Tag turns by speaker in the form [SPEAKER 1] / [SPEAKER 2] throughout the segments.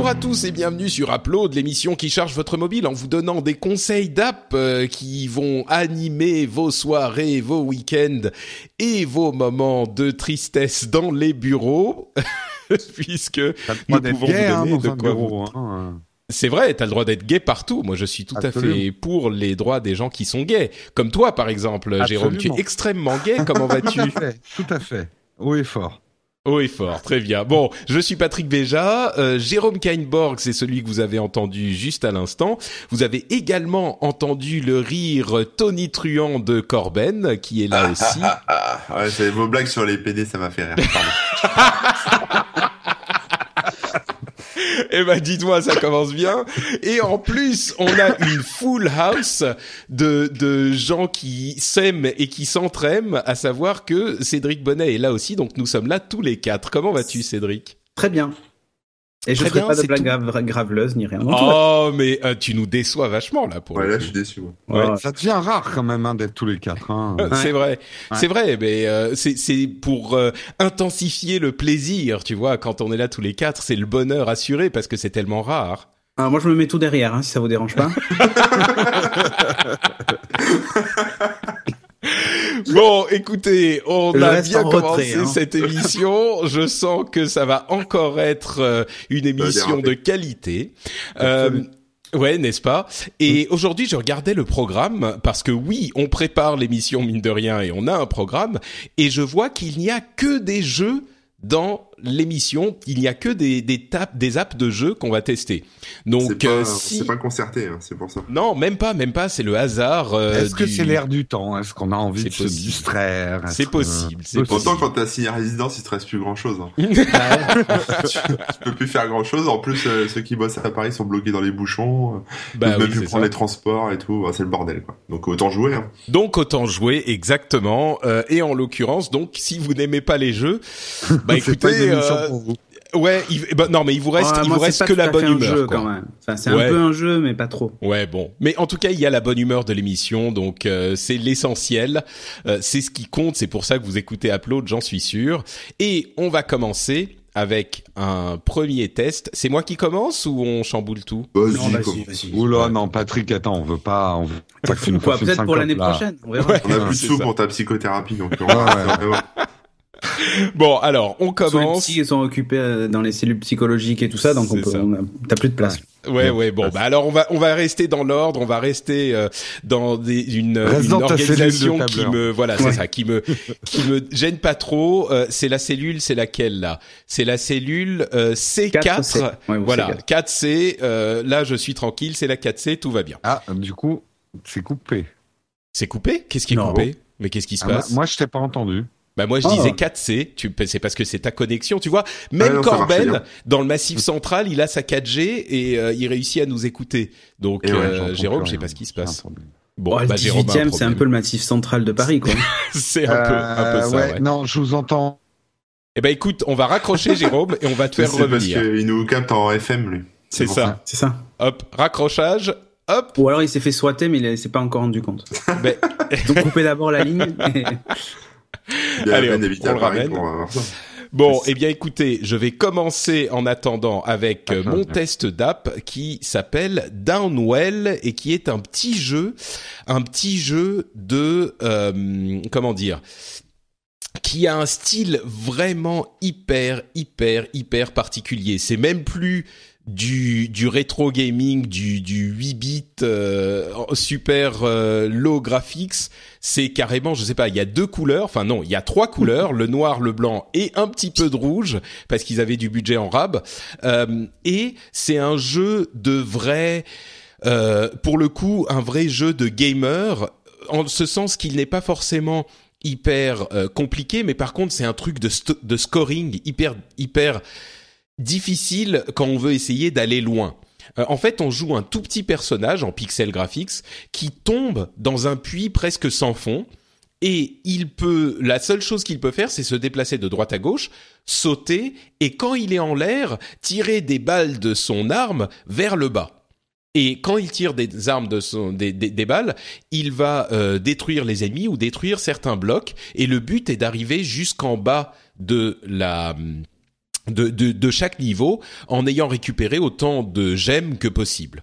[SPEAKER 1] Bonjour à tous et bienvenue sur Upload, l'émission qui charge votre mobile en vous donnant des conseils d'app euh, qui vont animer vos soirées, vos week-ends et vos moments de tristesse dans les bureaux, puisque nous pouvons vous
[SPEAKER 2] hein,
[SPEAKER 1] donner de quoi vous-
[SPEAKER 2] hein.
[SPEAKER 1] C'est vrai, t'as le droit d'être gay partout. Moi, je suis tout à
[SPEAKER 2] Absolument.
[SPEAKER 1] fait pour les droits des gens qui sont gays. Comme toi, par exemple, Jérôme. Tu es
[SPEAKER 2] Absolument.
[SPEAKER 1] extrêmement gay. Comment vas-tu
[SPEAKER 2] Tout à fait, tout à fait. Haut et fort.
[SPEAKER 1] Haut et fort, très bien. Bon, je suis Patrick Béja. Euh, Jérôme Kainborg, c'est celui que vous avez entendu juste à l'instant. Vous avez également entendu le rire tonitruant de Corben, qui est là aussi.
[SPEAKER 3] Ah, ouais, c'est vos blagues sur les PD, ça m'a fait rire.
[SPEAKER 1] Eh ben, dites-moi, ça commence bien. Et en plus, on a une full house de, de gens qui s'aiment et qui s'entraiment, à savoir que Cédric Bonnet est là aussi, donc nous sommes là tous les quatre. Comment vas-tu, Cédric?
[SPEAKER 4] Très bien. Et je ne pas de blague grave- graveleuses ni rien. Va
[SPEAKER 1] Oh, mais euh, tu nous déçois vachement, là, pour
[SPEAKER 3] Ouais, là, je suis déçu.
[SPEAKER 4] Ouais.
[SPEAKER 2] Ça devient rare quand même hein, d'être tous les quatre. Hein.
[SPEAKER 1] C'est vrai,
[SPEAKER 2] Ouais.
[SPEAKER 1] c'est vrai, mais euh, c'est c'est pour euh, intensifier le plaisir, tu vois. Quand on est là tous les quatre, c'est le bonheur assuré parce que c'est tellement rare.
[SPEAKER 4] Alors, moi, je me mets tout derrière, hein, si ça vous dérange pas.
[SPEAKER 1] Bon, écoutez, on
[SPEAKER 4] Je
[SPEAKER 1] a bien
[SPEAKER 4] en
[SPEAKER 1] commencé
[SPEAKER 4] retrait, hein.
[SPEAKER 1] cette émission. Je sens que ça va encore être euh, une émission de qualité. Euh. Ouais, n'est-ce pas? Et aujourd'hui, je regardais le programme parce que oui, on prépare l'émission mine de rien et on a un programme et je vois qu'il n'y a que des jeux dans l'émission. Il n'y a que des des tapes, des apps de jeux qu'on va tester.
[SPEAKER 3] C'est
[SPEAKER 1] Donc
[SPEAKER 3] pas,
[SPEAKER 1] euh, si
[SPEAKER 3] c'est pas concerté, hein, c'est pour ça.
[SPEAKER 1] non, même pas, même pas. C'est le hasard. euh,
[SPEAKER 2] Est-ce que c'est l'air du temps? Est-ce qu'on a envie
[SPEAKER 1] C'est
[SPEAKER 2] de se
[SPEAKER 1] possible.
[SPEAKER 2] distraire?
[SPEAKER 1] C'est possible, c'est
[SPEAKER 2] possible.
[SPEAKER 3] Autant quand t'as signé résidence, il te reste plus grand chose. Hein. tu, tu peux plus faire grand chose. En plus, euh, ceux qui bossent à Paris sont bloqués dans les bouchons. Euh,
[SPEAKER 1] Bah
[SPEAKER 3] ils peuvent
[SPEAKER 1] oui,
[SPEAKER 3] plus
[SPEAKER 1] c'est
[SPEAKER 3] prendre
[SPEAKER 1] ça.
[SPEAKER 3] les transports et tout. Bah, c'est le bordel, quoi. Donc autant jouer. Hein.
[SPEAKER 1] Donc autant jouer exactement. Euh, et en l'occurrence, donc si vous n'aimez pas les jeux, bah
[SPEAKER 2] C'est
[SPEAKER 1] écoutez, euh,
[SPEAKER 2] pour vous.
[SPEAKER 1] ouais, il, bah, non mais il vous reste,
[SPEAKER 4] Ouais,
[SPEAKER 1] il vous
[SPEAKER 4] c'est
[SPEAKER 1] reste que la bonne humeur.
[SPEAKER 4] jeu,
[SPEAKER 1] quoi.
[SPEAKER 4] quand même. Enfin, c'est
[SPEAKER 1] Ouais.
[SPEAKER 4] un peu un jeu, mais pas trop.
[SPEAKER 1] Ouais, bon. Mais en tout cas, il y a la bonne humeur de l'émission, donc euh, c'est l'essentiel. Euh, c'est ce qui compte, c'est pour ça que vous écoutez Upload, j'en suis sûr. Et on va commencer avec un premier test. C'est moi qui commence ou on chamboule tout?
[SPEAKER 3] Vas-y,
[SPEAKER 4] Non, vas-y.
[SPEAKER 2] Oula, non, Patrick, attends, on veut pas, on veut pas que tu nous
[SPEAKER 4] peut-être pour l'année prochaine, on verra.
[SPEAKER 1] Ouais.
[SPEAKER 3] On a plus de sous
[SPEAKER 1] ça.
[SPEAKER 3] pour ta psychothérapie, donc on
[SPEAKER 2] Ouais,
[SPEAKER 3] va
[SPEAKER 2] ouais.
[SPEAKER 1] Bon, alors, on
[SPEAKER 4] Tous les
[SPEAKER 1] commence.
[SPEAKER 4] sont occupés euh, dans les cellules psychologiques et tout ça, donc on peut, t'as plus de place.
[SPEAKER 1] Ouais, ouais, bon, bah alors on va on va rester dans l'ordre, on va rester euh, dans des, une, une
[SPEAKER 2] de
[SPEAKER 1] organisation qui me voilà, c'est
[SPEAKER 4] Ouais.
[SPEAKER 1] ça, qui me qui me gêne pas trop. Euh, c'est la cellule, c'est laquelle là? C'est la cellule euh, C4.
[SPEAKER 4] 4C. Ouais, ou
[SPEAKER 1] voilà,
[SPEAKER 4] C4.
[SPEAKER 1] 4C. euh, là, je suis tranquille, c'est la 4C, tout va bien.
[SPEAKER 2] Ah, du coup, c'est coupé.
[SPEAKER 1] C'est coupé? Qu'est-ce qui est
[SPEAKER 4] Non.
[SPEAKER 1] coupé? Mais qu'est-ce qui se
[SPEAKER 2] Ah,
[SPEAKER 1] passe?
[SPEAKER 2] moi, je t'ai pas entendu.
[SPEAKER 1] Bah moi je
[SPEAKER 4] Oh.
[SPEAKER 1] disais 4C, tu c'est parce que c'est ta connexion, tu vois. Même
[SPEAKER 3] non, ça marchait
[SPEAKER 1] Corben dans le massif central, il a sa 4G et euh, il réussit à nous écouter. Donc
[SPEAKER 3] ouais,
[SPEAKER 1] euh, Jérôme, je sais pas ce qui se passe. Bon,
[SPEAKER 4] Oh, le
[SPEAKER 1] bah, Jérôme a un
[SPEAKER 4] 18e, c'est un peu le massif central de Paris, quoi.
[SPEAKER 1] c'est un peu un peu
[SPEAKER 2] Euh,
[SPEAKER 1] ça.
[SPEAKER 2] ouais,
[SPEAKER 1] Ouais.
[SPEAKER 2] Non, je vous entends.
[SPEAKER 1] Eh ben écoute, on va raccrocher Jérôme et on va te faire
[SPEAKER 3] C'est parce
[SPEAKER 1] revenir.
[SPEAKER 3] qu'il nous capte en FM, lui.
[SPEAKER 1] C'est ça.
[SPEAKER 4] C'est ça.
[SPEAKER 1] Hop, raccrochage. Hop.
[SPEAKER 4] Ou alors il s'est fait swatter, mais il s'est pas encore rendu compte.
[SPEAKER 1] Ben,
[SPEAKER 4] Donc coupez d'abord la ligne. et-
[SPEAKER 3] Il a
[SPEAKER 1] Allez,
[SPEAKER 3] d'habiter
[SPEAKER 1] on le ramène.
[SPEAKER 3] pour.
[SPEAKER 1] Bon, eh bien écoutez, je vais commencer en attendant avec euh, mon test d'app qui s'appelle Downwell et qui est un petit jeu, un petit jeu de euh, comment dire qui a un style vraiment hyper hyper hyper particulier. C'est même plus du du rétro gaming, du du 8 bits euh, super euh, low graphics, c'est carrément, je sais pas, il y a deux couleurs, enfin non, il y a trois couleurs, le noir, le blanc et un petit peu de rouge parce qu'ils avaient du budget en rab. Euh, et c'est un jeu de vrai, euh, pour le coup, un vrai jeu de gamer en ce sens qu'il n'est pas forcément hyper euh, compliqué, mais par contre c'est un truc de, de scoring hyper hyper difficile quand on veut essayer d'aller loin. Euh, en fait, on joue un tout petit personnage en pixel graphics qui tombe dans un puits presque sans fond. Et il peut, la seule chose qu'il peut faire, c'est se déplacer de droite à gauche, sauter, et quand il est en l'air, tirer des balles de son arme vers le bas. Et quand il tire des armes de son, des, des, balles, il va euh, détruire les ennemis ou détruire certains blocs. Et le but est d'arriver jusqu'en bas de la de, de, de chaque niveau en ayant récupéré autant de gemmes que possible.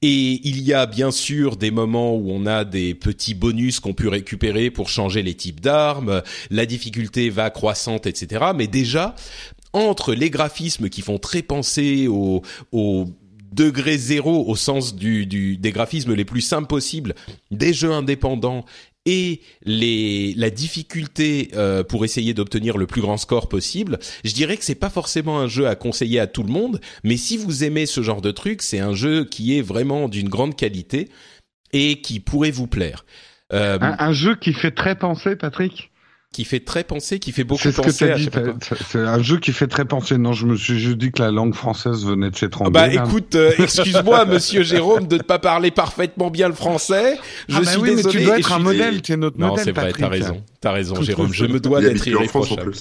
[SPEAKER 1] Et il y a bien sûr des moments où on a des petits bonus qu'on peut récupérer pour changer les types d'armes, la difficulté va croissante, etc. Mais déjà, entre les graphismes qui font très penser au, au degré zéro au sens du, du, des graphismes les plus simples possibles des jeux indépendants et la difficulté euh, pour essayer d'obtenir le plus grand score possible, je dirais que c'est pas forcément un jeu à conseiller à tout le monde, mais si vous aimez ce genre de truc, c'est un jeu qui est vraiment d'une grande qualité et qui pourrait vous plaire. Euh,
[SPEAKER 2] un jeu qui fait très penser, Patrick?
[SPEAKER 1] Qui fait très penser, qui fait beaucoup
[SPEAKER 2] C'est ce que
[SPEAKER 1] penser
[SPEAKER 2] dit.
[SPEAKER 1] quoi.
[SPEAKER 2] t'as- C'est un jeu qui fait très penser. Non, je me suis juste dit que la langue française venait de s'étrangler.
[SPEAKER 1] Bah écoute, euh, excuse-moi Monsieur Jérôme de ne pas parler parfaitement bien le français. Je
[SPEAKER 2] Ah bah
[SPEAKER 1] suis
[SPEAKER 2] oui,
[SPEAKER 1] désolé.
[SPEAKER 2] mais tu dois être un modèle. Tu es notre
[SPEAKER 1] Non,
[SPEAKER 2] modèle,
[SPEAKER 1] c'est vrai, t'as raison, t'as raison,
[SPEAKER 2] Tout
[SPEAKER 1] Jérôme. Je me dois d'être irréprochable.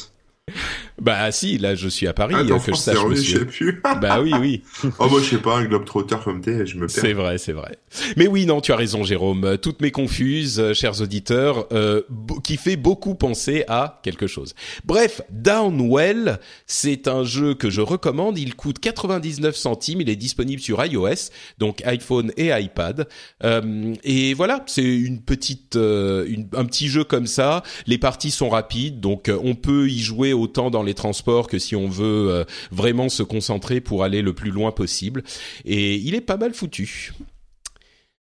[SPEAKER 1] Bah si, là je suis à Paris,
[SPEAKER 3] Ah,
[SPEAKER 1] que je sache,
[SPEAKER 3] c'est je
[SPEAKER 1] monsieur.
[SPEAKER 3] sais plus.
[SPEAKER 1] Bah oui, oui.
[SPEAKER 3] oh, moi, je sais pas, un globe trotteur comme t'es, je me
[SPEAKER 1] C'est
[SPEAKER 3] perds.
[SPEAKER 1] vrai, c'est vrai. Mais oui, non, tu as raison, Jérôme. Toutes mes confuses, euh, chers auditeurs, euh, qui fait beaucoup penser à quelque chose. Bref, Downwell, c'est un jeu que je recommande. Il coûte 99 centimes. Il est disponible sur iOS, donc iPhone et iPad. Euh, et voilà, c'est une petite, euh, une- un petit jeu comme ça. Les parties sont rapides, donc euh, on peut y jouer autant dans les transports que si on veut euh, vraiment se concentrer pour aller le plus loin possible. Et il est pas mal foutu.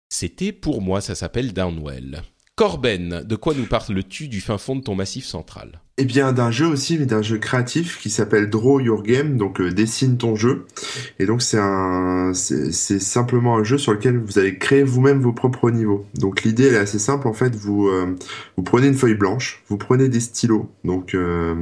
[SPEAKER 1] C'était pour moi, ça s'appelle Downwell. Corben, de quoi nous parles-tu du fin fond de ton massif central?
[SPEAKER 3] Eh bien, d'un jeu aussi, mais d'un jeu créatif qui s'appelle Draw Your Game, donc euh, dessine ton jeu. Et donc c'est un, c'est simplement un jeu sur lequel vous allez créer vous-même vos propres niveaux. Donc l'idée est assez simple en fait. Vous euh, vous prenez une feuille blanche, vous prenez des stylos, donc euh,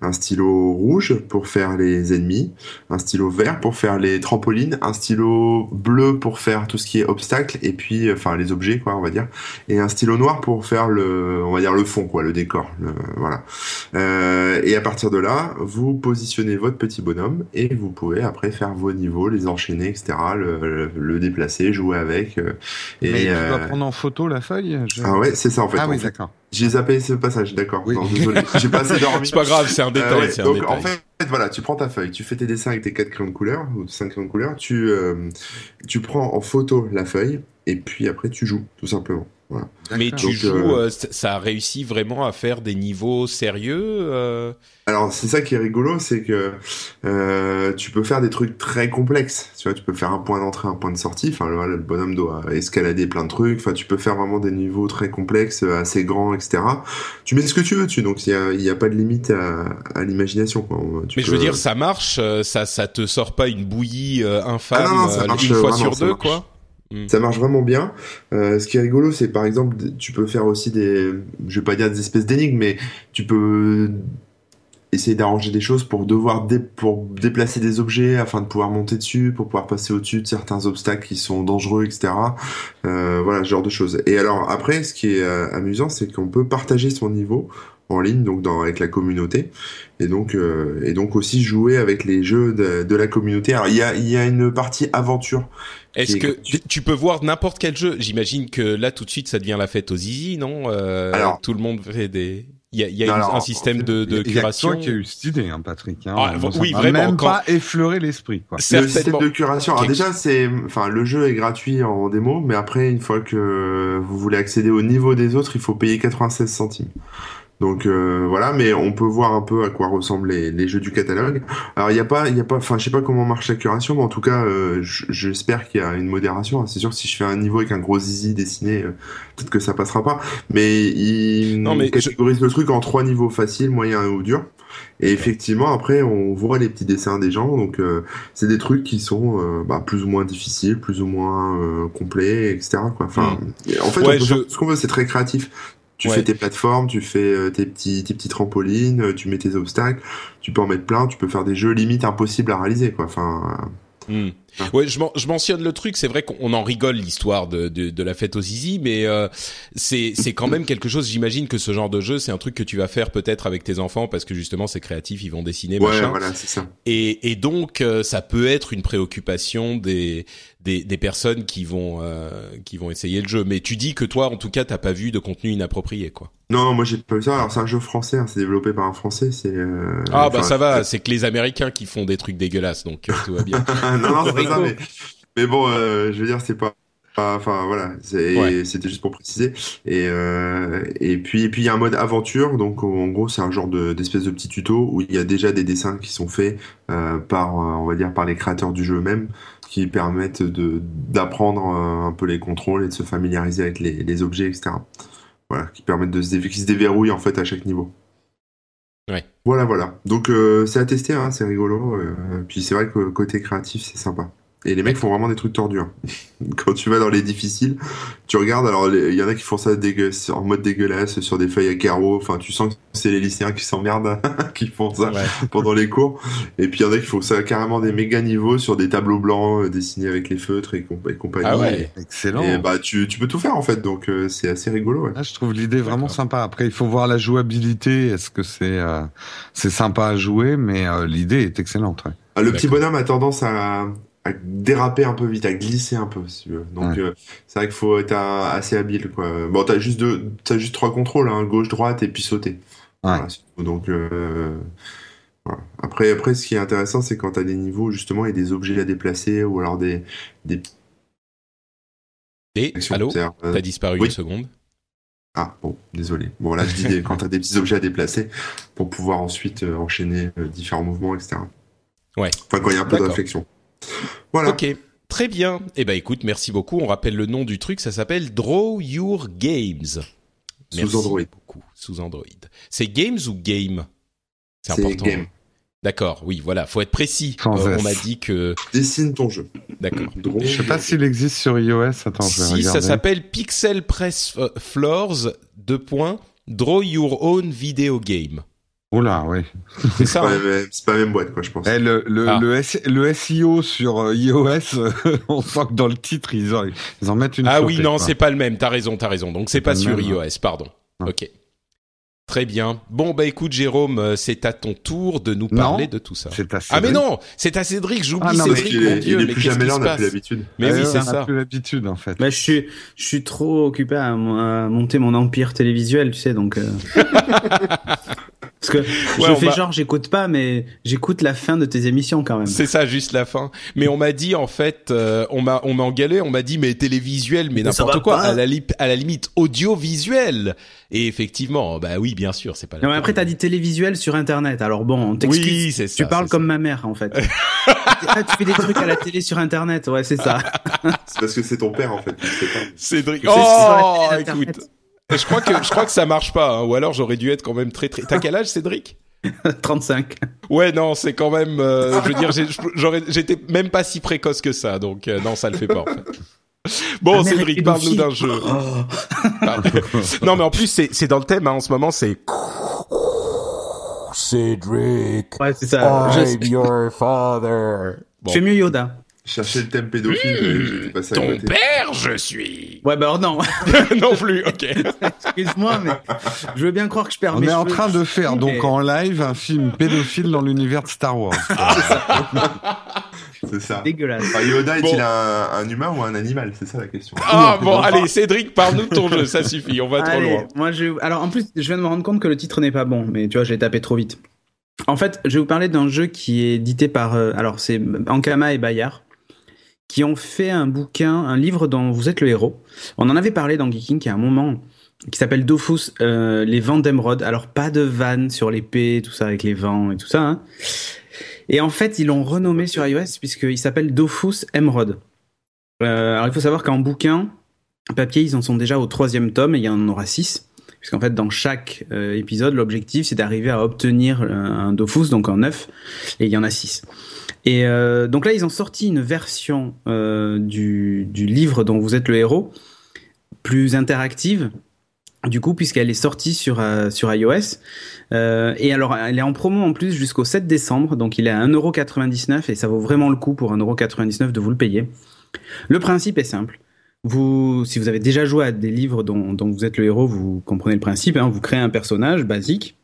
[SPEAKER 3] un stylo rouge pour faire les ennemis, un stylo vert pour faire les trampolines, un stylo bleu pour faire tout ce qui est obstacle et puis enfin les objets quoi on va dire, et un stylo noir pour faire le on va dire le fond quoi, le décor, voilà. Euh, et à partir de là, vous positionnez votre petit bonhomme et vous pouvez après faire vos niveaux, les enchaîner, etc., le, le- le déplacer, jouer avec. euh, et
[SPEAKER 2] Mais tu dois
[SPEAKER 3] euh,
[SPEAKER 2] prendre en photo la feuille je-
[SPEAKER 3] ah ouais, c'est ça en fait.
[SPEAKER 2] Ah
[SPEAKER 3] En
[SPEAKER 2] oui, d'accord.
[SPEAKER 3] J'ai zappé ce passage, d'accord.
[SPEAKER 2] Oui.
[SPEAKER 3] Désolé, j'ai pas assez dormi.
[SPEAKER 1] C'est pas grave, c'est un détail.
[SPEAKER 3] Euh, ouais,
[SPEAKER 1] c'est un
[SPEAKER 3] donc
[SPEAKER 1] détail.
[SPEAKER 3] en fait, voilà, tu prends ta feuille, tu fais tes dessins avec tes quatre crayons de couleur ou cinq crayons de couleur, tu euh, tu prends en photo la feuille et puis après tu joues tout simplement. Voilà.
[SPEAKER 1] Mais tu
[SPEAKER 3] Donc,
[SPEAKER 1] joues,
[SPEAKER 3] euh,
[SPEAKER 1] euh, ça a réussi vraiment à faire des niveaux sérieux. euh,
[SPEAKER 3] Alors c'est ça qui est rigolo, c'est que euh, tu peux faire des trucs très complexes. Tu vois, tu peux faire un point d'entrée, un point de sortie. Enfin, le, le bonhomme doit escalader plein de trucs. Enfin, tu peux faire vraiment des niveaux très complexes, assez grands, etc. Tu mets ce que tu veux dessus, donc il y a, pas de limite à, à l'imagination. quoi. Tu
[SPEAKER 1] Mais je veux dire, ça marche, ça, ça te sort pas une bouillie infâme
[SPEAKER 3] Ah non, non, ça marche,
[SPEAKER 1] une fois
[SPEAKER 3] vraiment,
[SPEAKER 1] sur deux,
[SPEAKER 3] marche.
[SPEAKER 1] Quoi.
[SPEAKER 3] Ça marche vraiment bien. Euh, ce qui est rigolo, c'est par exemple, tu peux faire aussi des, je vais pas dire des espèces d'énigmes, mais tu peux essayer d'arranger des choses pour devoir dé- pour déplacer des objets afin de pouvoir monter dessus, pour pouvoir passer au-dessus de certains obstacles qui sont dangereux, etc. Euh, voilà, ce genre de choses. Et alors après, ce qui est euh, amusant, c'est qu'on peut partager son niveau en ligne, donc dans, avec la communauté, et donc euh, et donc aussi jouer avec les jeux de, de la communauté. Alors il y a il y a une partie aventure.
[SPEAKER 1] Est-ce
[SPEAKER 3] est
[SPEAKER 1] que tu, peux voir n'importe quel jeu? J'imagine que là tout de suite ça devient la fête aux zizi, non? Euh,
[SPEAKER 3] Alors-
[SPEAKER 1] tout le monde fait des. Il y a, il y a
[SPEAKER 3] Non,
[SPEAKER 1] une-
[SPEAKER 3] alors,
[SPEAKER 1] un
[SPEAKER 3] en
[SPEAKER 1] système de, de
[SPEAKER 2] Il y a
[SPEAKER 1] curation.
[SPEAKER 2] qui a eu cette idée, hein, Patrick. Hein.
[SPEAKER 1] Ah, oui, vraiment,
[SPEAKER 2] Même
[SPEAKER 1] quand-
[SPEAKER 2] pas effleuré l'esprit.
[SPEAKER 3] Le système de curation. Alors déjà, c'est, enfin, le jeu est gratuit en démo, mais après, une fois que vous voulez accéder au niveau des autres, il faut payer 96 centimes. Donc euh, voilà, mais on peut voir un peu à quoi ressemblent les, les jeux du catalogue. Alors il y a pas, il y a pas, enfin je sais pas comment marche la curation, mais en tout cas, euh, j'espère qu'il y a une modération. C'est sûr si je fais un niveau avec un gros zizi dessiné, euh, peut-être que ça passera pas. Mais il
[SPEAKER 1] Non, mais je-
[SPEAKER 3] catégorise le truc en trois niveaux facile, moyen ou dur. Et effectivement, après, on voit les petits dessins des gens, donc euh, c'est des trucs qui sont euh, bah, plus ou moins difficiles, plus ou moins euh, complets, etc. Quoi. Enfin, en fait,
[SPEAKER 1] Ouais,
[SPEAKER 3] on peut
[SPEAKER 1] je-
[SPEAKER 3] faire ce qu'on veut, c'est très créatif. Tu
[SPEAKER 1] Ouais.
[SPEAKER 3] fais tes plateformes, tu fais euh, tes petits tes petits trampolines, euh, tu mets tes obstacles, tu peux en mettre plein, tu peux faire des jeux limite impossibles à réaliser quoi. Enfin,
[SPEAKER 1] Hmm. Ouais, je, men- je mentionne le truc. C'est vrai qu'on en rigole l'histoire de, de, de la fête aux zizi, mais euh, c'est c'est quand même quelque chose. J'imagine que ce genre de jeu, c'est un truc que tu vas faire peut-être avec tes enfants parce que justement c'est créatif, ils vont dessiner
[SPEAKER 3] ouais,
[SPEAKER 1] machin.
[SPEAKER 3] voilà, c'est ça.
[SPEAKER 1] Et, et donc euh, ça peut être une préoccupation des des, des personnes qui vont euh, qui vont essayer le jeu. Mais tu dis que toi, en tout cas, t'as pas vu de contenu inapproprié, quoi.
[SPEAKER 3] Non, non, moi j'ai pas vu ça. Alors c'est un jeu français, hein, c'est développé par un français. C'est. euh,
[SPEAKER 1] Ah bah ça va, c'est que les Américains qui font des trucs dégueulasses, donc euh, tout va bien.
[SPEAKER 3] non, non, c'est pas ça,
[SPEAKER 4] Rico.
[SPEAKER 3] mais, mais bon, euh, je veux dire, c'est pas. Enfin voilà,
[SPEAKER 1] Ouais.
[SPEAKER 3] c'était juste pour préciser. Et euh, et puis et puis il y a un mode aventure, donc en gros c'est un genre de d'espèce de petit tuto où il y a déjà des dessins qui sont faits euh, par on va dire par les créateurs du jeu eux-mêmes qui permettent de d'apprendre un peu les contrôles et de se familiariser avec les, les objets etc. Voilà, qui permettent de se qui se déverrouillent en fait à chaque niveau. Voilà voilà. Donc euh, c'est à tester, hein, c'est rigolo. euh, puis c'est vrai que côté créatif c'est sympa. Et les mecs font vraiment des trucs tordus. hein. Quand tu vas dans les difficiles, tu regardes, alors il y en a qui font ça en mode dégueulasse sur des feuilles à carreaux. Enfin, tu sens que c'est les lycéens qui s'emmerdent, qui font ça
[SPEAKER 1] Ouais.
[SPEAKER 3] pendant les cours. Et puis il y en a qui font ça carrément des méga niveaux sur des tableaux blancs euh, dessinés avec les feutres et, comp- et compagnie.
[SPEAKER 1] Ah ouais.
[SPEAKER 2] Excellent.
[SPEAKER 3] Et bah tu, tu peux tout faire en fait, donc euh, c'est assez rigolo. Ouais.
[SPEAKER 2] Ah, je trouve l'idée vraiment sympa. Après, il faut voir la jouabilité. Est-ce que c'est euh, c'est sympa à jouer? Mais euh, l'idée est excellente. Ouais.
[SPEAKER 3] Ah, le petit bonhomme a tendance à, à déraper un peu vite, à glisser un peu, si tu veux. Donc
[SPEAKER 2] Ouais.
[SPEAKER 3] euh, c'est vrai qu'il faut être assez habile. Quoi. Bon, t'as juste deux, t'as juste trois contrôles, hein, gauche, droite et puis sauter. Voilà, tout. donc euh, voilà. après, après, ce qui est intéressant, c'est quand t'as des niveaux justement et des objets à déplacer ou alors des des
[SPEAKER 1] Et allô,
[SPEAKER 3] euh,
[SPEAKER 1] t'as disparu
[SPEAKER 3] oui.
[SPEAKER 1] une seconde.
[SPEAKER 3] Ah bon, désolé. Bon là, je dis des- quand t'as des petits objets à déplacer pour pouvoir ensuite euh, enchaîner euh, différents mouvements, etc.
[SPEAKER 1] Ouais.
[SPEAKER 3] Enfin, quand il y a un peu de réflexion. Voilà.
[SPEAKER 1] Ok, très bien. Eh ben écoute, merci beaucoup. On rappelle le nom du truc, ça s'appelle Draw Your Games.
[SPEAKER 3] Sous
[SPEAKER 1] Merci
[SPEAKER 3] Android.
[SPEAKER 1] beaucoup. Sous Android. C'est Games ou Game? C'est important.
[SPEAKER 3] Game.
[SPEAKER 1] D'accord, oui, voilà, faut être précis.
[SPEAKER 2] Sans
[SPEAKER 1] Euh, on m'a dit que
[SPEAKER 3] Dessine ton jeu.
[SPEAKER 1] d'accord.
[SPEAKER 3] Draw
[SPEAKER 2] Je sais
[SPEAKER 3] your
[SPEAKER 2] pas s'il existe sur iOS. Attends, je vais
[SPEAKER 1] si
[SPEAKER 2] regarder.
[SPEAKER 1] ça s'appelle Pixel Press euh, Floors deux points Draw Your Own Video Game.
[SPEAKER 2] Oula, oui.
[SPEAKER 1] C'est ça. Hein
[SPEAKER 3] c'est pas la même boîte, quoi, je pense.
[SPEAKER 2] Eh, le, le,
[SPEAKER 1] Ah.
[SPEAKER 2] le, S- le SEO sur euh, iOS, on sent que dans le titre, ils en, ils en mettent une
[SPEAKER 1] ah oui, non, c'est pas le même. T'as raison, t'as raison. Donc c'est pas, sur
[SPEAKER 2] même,
[SPEAKER 1] iOS, pardon.
[SPEAKER 2] Ouais.
[SPEAKER 1] Ok. Très bien. Bon bah écoute Jérôme, euh, c'est à ton tour de nous
[SPEAKER 2] Non.
[SPEAKER 1] parler de tout ça.
[SPEAKER 2] C'est assez
[SPEAKER 1] Ah mais non, c'est à Cédric, j'oublie
[SPEAKER 2] Ah
[SPEAKER 1] Cédric,
[SPEAKER 3] il
[SPEAKER 1] mon
[SPEAKER 3] est,
[SPEAKER 1] dieu,
[SPEAKER 3] il est
[SPEAKER 1] mais
[SPEAKER 3] plus jamais là, on n'a plus l'habitude.
[SPEAKER 1] Mais
[SPEAKER 2] Eh
[SPEAKER 1] oui, c'est
[SPEAKER 2] on a
[SPEAKER 1] ça.
[SPEAKER 2] plus l'habitude, en fait.
[SPEAKER 4] Bah, je suis, je suis trop occupé à, à monter mon empire télévisuel, tu sais, donc. euh. Parce que je fais
[SPEAKER 1] va-
[SPEAKER 4] genre, j'écoute pas, mais j'écoute la fin de tes émissions quand même.
[SPEAKER 1] C'est ça, juste la fin. Mais on m'a dit en fait, euh, on m'a on m'a engueulé, on m'a dit mais télévisuel, mais n'importe quoi,
[SPEAKER 4] pas.
[SPEAKER 1] à la, li- à la limite audiovisuel. Et effectivement, bah oui, bien sûr, c'est pas. la
[SPEAKER 4] Non, mais après, t'as dit télévisuel sur Internet. Alors bon, on t'explique.
[SPEAKER 1] Oui, c'est ça.
[SPEAKER 4] tu parles comme ma mère, en fait. Ah, tu fais des trucs à la télé sur Internet, ouais, c'est ça.
[SPEAKER 3] C'est parce que c'est ton père, en fait.
[SPEAKER 1] Cédric. Oh, écoute. Je crois que je crois que ça marche pas, hein, ou alors j'aurais dû être quand même très très. T'as quel âge, Cédric?
[SPEAKER 4] 35.
[SPEAKER 1] Ouais, non, c'est quand même. euh, je veux dire, j'ai- j'aurais, j'étais même pas si précoce que ça, donc euh, non, ça le fait pas en fait. Bon, Cédric, parle-nous d'un jeu.
[SPEAKER 4] Oh.
[SPEAKER 1] Non, mais en plus, c'est, c'est dans le thème, hein, en ce moment, c'est. Cédric,
[SPEAKER 4] Ouais, c'est ça. Je,
[SPEAKER 1] your father.
[SPEAKER 4] je fais mieux Yoda.
[SPEAKER 3] Chercher le thème pédophile, mais j'étais passé à
[SPEAKER 1] Ton
[SPEAKER 3] côté.
[SPEAKER 1] père, je suis.
[SPEAKER 4] Ouais, bah alors non.
[SPEAKER 1] non plus, ok.
[SPEAKER 4] Excuse-moi, mais je veux bien croire que je perds
[SPEAKER 2] On
[SPEAKER 4] mes
[SPEAKER 2] est en train de faire
[SPEAKER 4] Mais-
[SPEAKER 2] donc en live un film pédophile dans l'univers de Star Wars.
[SPEAKER 3] C'est ça.
[SPEAKER 4] Dégueulasse.
[SPEAKER 3] Enfin, Yoda est-il
[SPEAKER 1] Bon.
[SPEAKER 3] un, un humain ou un animal? C'est ça la question.
[SPEAKER 1] Ah bon, allez, Cédric, parle-nous de ton jeu, ça suffit, on va trop loin.
[SPEAKER 4] Moi, je... Alors, en plus, je viens de me rendre compte que le titre n'est pas bon, mais tu vois, j'ai tapé trop vite. En fait, je vais vous parler d'un jeu qui est édité par. euh, alors, c'est Ankama et Bayard, qui ont fait un bouquin, un livre dont vous êtes le héros. On en avait parlé dans Geeking il y un moment, qui s'appelle Dofus, euh, les vents d'émeraude. Alors, pas de vanne sur l'épée, tout ça, avec les vents et tout ça. hein. Et en fait, ils l'ont renommé sur iOS puisqu'il s'appelle Dofus Emerald. Euh, alors, il faut savoir qu'en bouquin, papier, ils en sont déjà au troisième tome et il y en aura six. Puisqu'en fait, dans chaque euh, épisode, l'objectif, c'est d'arriver à obtenir un Dofus, donc un œuf, et il y en a six. Et euh, donc là, ils ont sorti une version euh, du, du livre dont vous êtes le héros, plus interactive, du coup, puisqu'elle est sortie sur, euh, sur iOS. Euh, et alors, elle est en promo en plus jusqu'au 7 décembre, donc il est à 1,99€ et ça vaut vraiment le coup pour 1,99€ de vous le payer. Le principe est simple. Vous, si vous avez déjà joué à des livres dont, dont vous êtes le héros, vous comprenez le principe. Hein, vous créez un personnage basique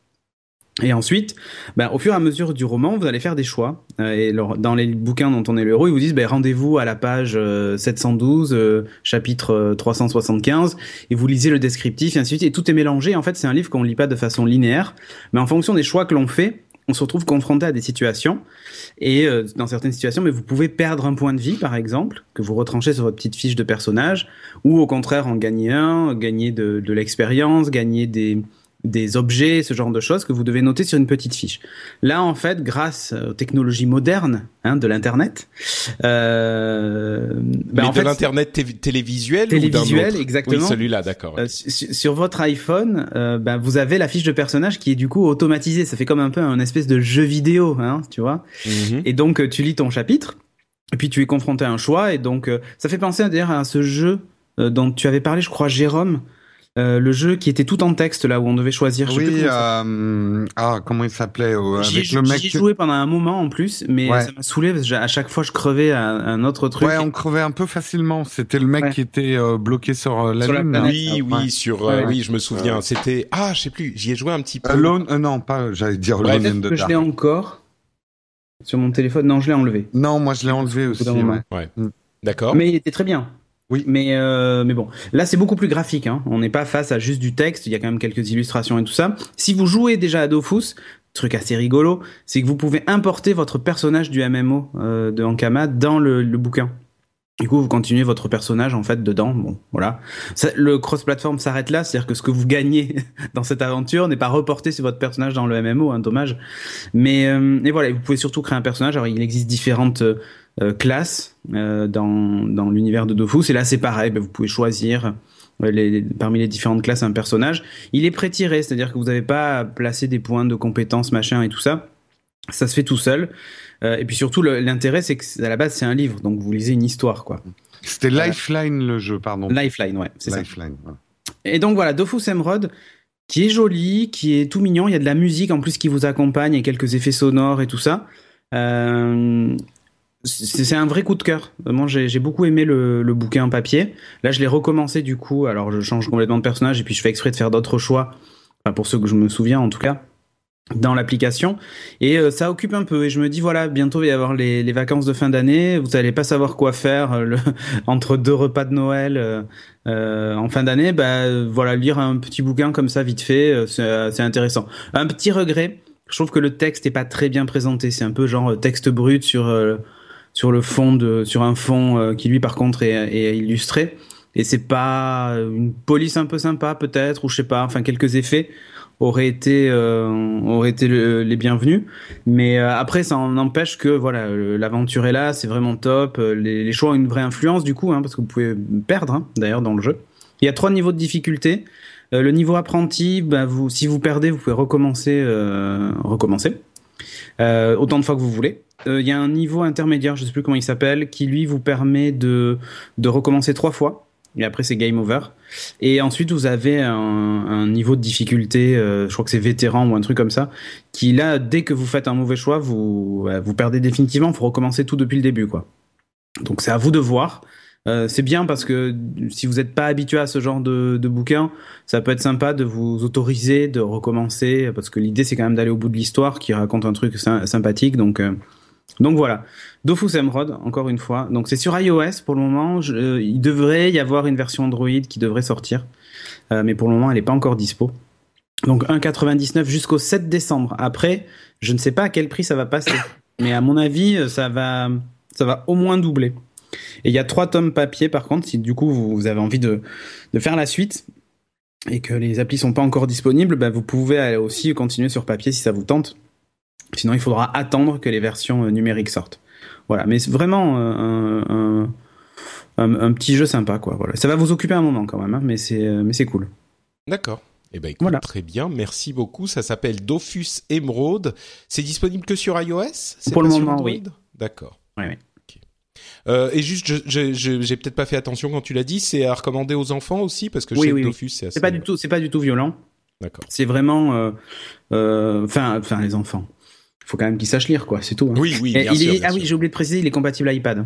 [SPEAKER 4] et ensuite, ben, au fur et à mesure du roman, vous allez faire des choix. Euh, et dans les bouquins dont on est le héros, ils vous disent ben, rendez-vous à la page 712, euh, euh, chapitre 375, et vous lisez le descriptif, et ainsi de suite. Et tout est mélangé. En fait, c'est un livre qu'on lit pas de façon linéaire, mais en fonction des choix que l'on fait, on se retrouve confronté à des situations. Et dans certaines situations, mais vous pouvez perdre un point de vie, par exemple, que vous retranchez sur votre petite fiche de personnage, ou au contraire en gagner un, gagner de, de l'expérience, gagner des des objets, ce genre de choses que vous devez noter sur une petite fiche. Là, en fait, grâce aux technologies modernes hein, de l'internet,
[SPEAKER 1] euh, ben Mais de l'internet télévisuel,
[SPEAKER 4] télévisuel, ou exactement.
[SPEAKER 1] Oui, celui-là, d'accord.
[SPEAKER 4] Euh, sur votre iPhone, euh, ben, vous avez la fiche de personnage qui est du coup automatisée. Ça fait comme un peu un espèce de jeu vidéo, hein, tu vois. Mhm. Et donc, tu lis ton chapitre, et puis tu es confronté à un choix, et donc ça fait penser d'ailleurs à ce jeu dont tu avais parlé, je crois, Jérôme. Euh, le jeu qui était tout en texte là où on devait choisir.
[SPEAKER 2] Je oui, euh, ah comment il s'appelait euh,
[SPEAKER 4] avec le mec. J'y joué pendant un moment en plus, mais ça m'a saoulé parce que à chaque fois je crevais à un autre truc.
[SPEAKER 2] Ouais, on crevait un peu facilement. C'était le mec qui était bloqué sur la lune.
[SPEAKER 1] oui, oui, sur oui, je me souviens. C'était ah, je sais plus. J'y ai joué un petit peu.
[SPEAKER 2] Alone, non, pas. J'allais dire Alone in
[SPEAKER 4] the Je l'ai encore sur mon téléphone? Non, je l'ai enlevé.
[SPEAKER 2] Non, moi je l'ai enlevé aussi.
[SPEAKER 1] Ouais. Mm. D'accord.
[SPEAKER 4] Mais il était très bien. Oui. Mais, euh, mais bon, là c'est beaucoup plus graphique. Hein. On n'est pas face à juste du texte, il y a quand même quelques illustrations et tout ça. Si vous jouez déjà à Dofus, truc assez rigolo, c'est que vous pouvez importer votre personnage du MMO euh, de Ankama dans le, le, bouquin. Du coup, vous continuez votre personnage en fait dedans. Bon, voilà. Ça, le cross-platform s'arrête là, c'est-à-dire que ce que vous gagnez dans cette aventure n'est pas reporté sur votre personnage dans le MMO, hein, dommage. Mais euh, et voilà, vous pouvez surtout créer un personnage. Alors, il existe différentes euh, classe euh, dans, dans l'univers de Dofus. Et là, c'est pareil, ben, vous pouvez choisir euh, les, parmi les différentes classes un personnage. Il est pré-tiré, c'est-à-dire que vous n'avez pas à placer des points de compétences, machin et tout ça. Ça se fait tout seul. et puis surtout, l'intérêt, c'est que à la base, c'est un livre, donc vous lisez une histoire, quoi.
[SPEAKER 2] C'était Lifeline le jeu, pardon.
[SPEAKER 4] Lifeline, ouais, c'est ça. Lifeline, Et donc voilà, Dofus Emerald, qui est joli, qui est tout mignon. Il y a de la musique en plus qui vous accompagne et quelques effets sonores et tout ça. Euh, c'est un vrai coup de cœur. Moi, j'ai beaucoup aimé le, le, bouquin papier. Là, je l'ai recommencé du coup. Alors, je change complètement de personnage et puis je fais exprès de faire d'autres choix. Enfin, pour ceux que je me souviens, en tout cas, dans l'application. Et euh, ça occupe un peu. Et je me dis, voilà, bientôt il va y avoir les, vacances de fin d'année. Vous n'allez pas savoir quoi faire euh, entre deux repas de Noël euh, en fin d'année. Bah, voilà, lire un petit bouquin comme ça, vite fait, c'est intéressant. Un petit regret. Je trouve que le texte est pas très bien présenté. C'est un peu genre texte brut sur sur le fond de, sur un fond euh, qui lui par contre est, illustré. Et c'est pas une police un peu sympa peut-être ou je sais pas, enfin quelques effets auraient été euh, auraient été les bienvenus. Mais euh, après ça en empêche que voilà l'aventure est là, c'est vraiment top. Les, les, choix ont une vraie influence du coup, hein, parce que vous pouvez perdre hein, d'ailleurs dans le jeu. Il y a trois niveaux de difficulté. le niveau apprenti, bah, si vous perdez, vous pouvez recommencer, recommencer autant de fois que vous voulez. Euh, il y a un niveau intermédiaire, je sais plus comment il s'appelle, qui lui vous permet de, de recommencer trois fois. Et après, c'est game over. Et ensuite, vous avez un, niveau de difficulté, euh, je crois que c'est vétéran ou un truc comme ça, qui là, dès que vous faites un mauvais choix, vous, vous perdez définitivement. Il faut recommencer tout depuis le début, quoi. Donc, c'est à vous de voir. Euh, c'est bien parce que si vous n'êtes pas habitué à ce genre de, de bouquin, ça peut être sympa de vous autoriser de recommencer parce que l'idée c'est quand même d'aller au bout de l'histoire qui raconte un truc sympathique. Donc euh, donc voilà, Dofus Emerald, encore une fois. Donc c'est sur iOS pour le moment. Euh, il devrait y avoir une version Android qui devrait sortir, euh, mais pour le moment elle n'est pas encore dispo. Donc 1,99 jusqu'au 7 décembre. Après, je ne sais pas à quel prix ça va passer, mais à mon avis, euh, ça va, ça va au moins doubler. Et il y a trois tomes papier par contre, si du coup vous avez envie de, faire la suite et que les applis sont pas encore disponibles, bah, vous pouvez aussi continuer sur papier si ça vous tente. Sinon, il faudra attendre que les versions euh, numériques sortent. Voilà, mais c'est vraiment euh, un, petit jeu sympa, quoi. Voilà, ça va vous occuper un moment quand même, hein, mais c'est euh, mais c'est cool.
[SPEAKER 1] D'accord. Eh ben, écoute, très bien, merci beaucoup. Ça s'appelle Dofus Emerald. C'est disponible que sur iOS?
[SPEAKER 4] Pour le moment, oui.
[SPEAKER 1] D'accord.
[SPEAKER 4] Oui, oui.
[SPEAKER 1] Euh, et juste, j'ai peut-être pas fait attention quand tu l'as dit. C'est à recommander aux enfants aussi? Parce que
[SPEAKER 4] Oui,
[SPEAKER 1] sais
[SPEAKER 4] oui.
[SPEAKER 1] Dofus c'est assez.
[SPEAKER 4] C'est pas du tout, c'est pas du tout violent.
[SPEAKER 1] D'accord.
[SPEAKER 4] C'est vraiment, euh, euh, enfin, enfin les enfants. Il faut quand même qu'ils sachent lire, quoi. C'est tout. hein.
[SPEAKER 1] Oui, oui, bien
[SPEAKER 4] il
[SPEAKER 1] sûr.
[SPEAKER 4] est,
[SPEAKER 1] bien
[SPEAKER 4] ah oui, j'ai oublié de préciser, il est compatible iPad.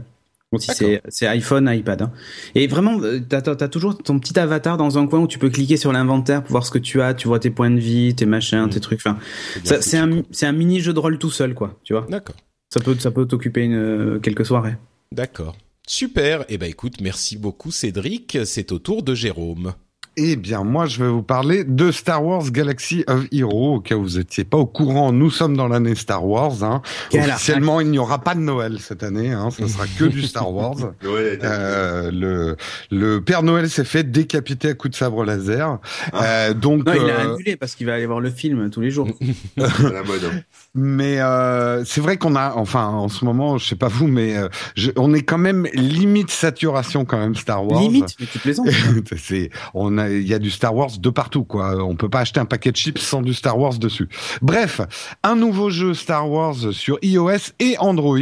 [SPEAKER 4] Donc si c'est iPhone, iPad. hein. Et vraiment, euh, t'as as, toujours ton petit avatar dans un coin où tu peux cliquer sur l'inventaire pour voir ce que tu as, tu vois tes points de vie, tes machins,
[SPEAKER 1] Mm.
[SPEAKER 4] tes trucs. Enfin,
[SPEAKER 1] C'est foutu,
[SPEAKER 4] c'est un un mini jeu de rôle tout seul, quoi. Tu vois.
[SPEAKER 1] D'accord.
[SPEAKER 4] Ça peut ça peut t'occuper une euh, quelques soirées.
[SPEAKER 1] D'accord. Super. Eh ben écoute, merci beaucoup Cédric. C'est au tour de Jérôme.
[SPEAKER 2] Eh bien, moi, je vais vous parler de Star Wars Galaxy of Heroes, au cas où vous n'étiez pas au courant. Nous sommes dans l'année Star Wars. Hein. Officiellement, il n'y aura pas de Noël cette année. Hein. Ce sera que du Star Wars.
[SPEAKER 3] A
[SPEAKER 2] Euh, le, le Père Noël s'est fait décapiter à coups de sabre laser. Euh, donc,
[SPEAKER 4] Non, il l'a
[SPEAKER 2] euh,
[SPEAKER 4] annulé parce qu'il va aller voir le film tous les jours.
[SPEAKER 3] la mode. hein.
[SPEAKER 2] mais euh, c'est vrai qu'on a, enfin, en ce moment, je sais pas vous, mais euh, je- on est quand même limite saturation quand même Star Wars.
[SPEAKER 4] Limite, mais tu plaisantes.
[SPEAKER 2] c'est, on a, il y a du Star Wars de partout, quoi. On peut pas acheter un paquet de chips sans du Star Wars dessus. Bref, un nouveau jeu Star Wars sur iOS et Android,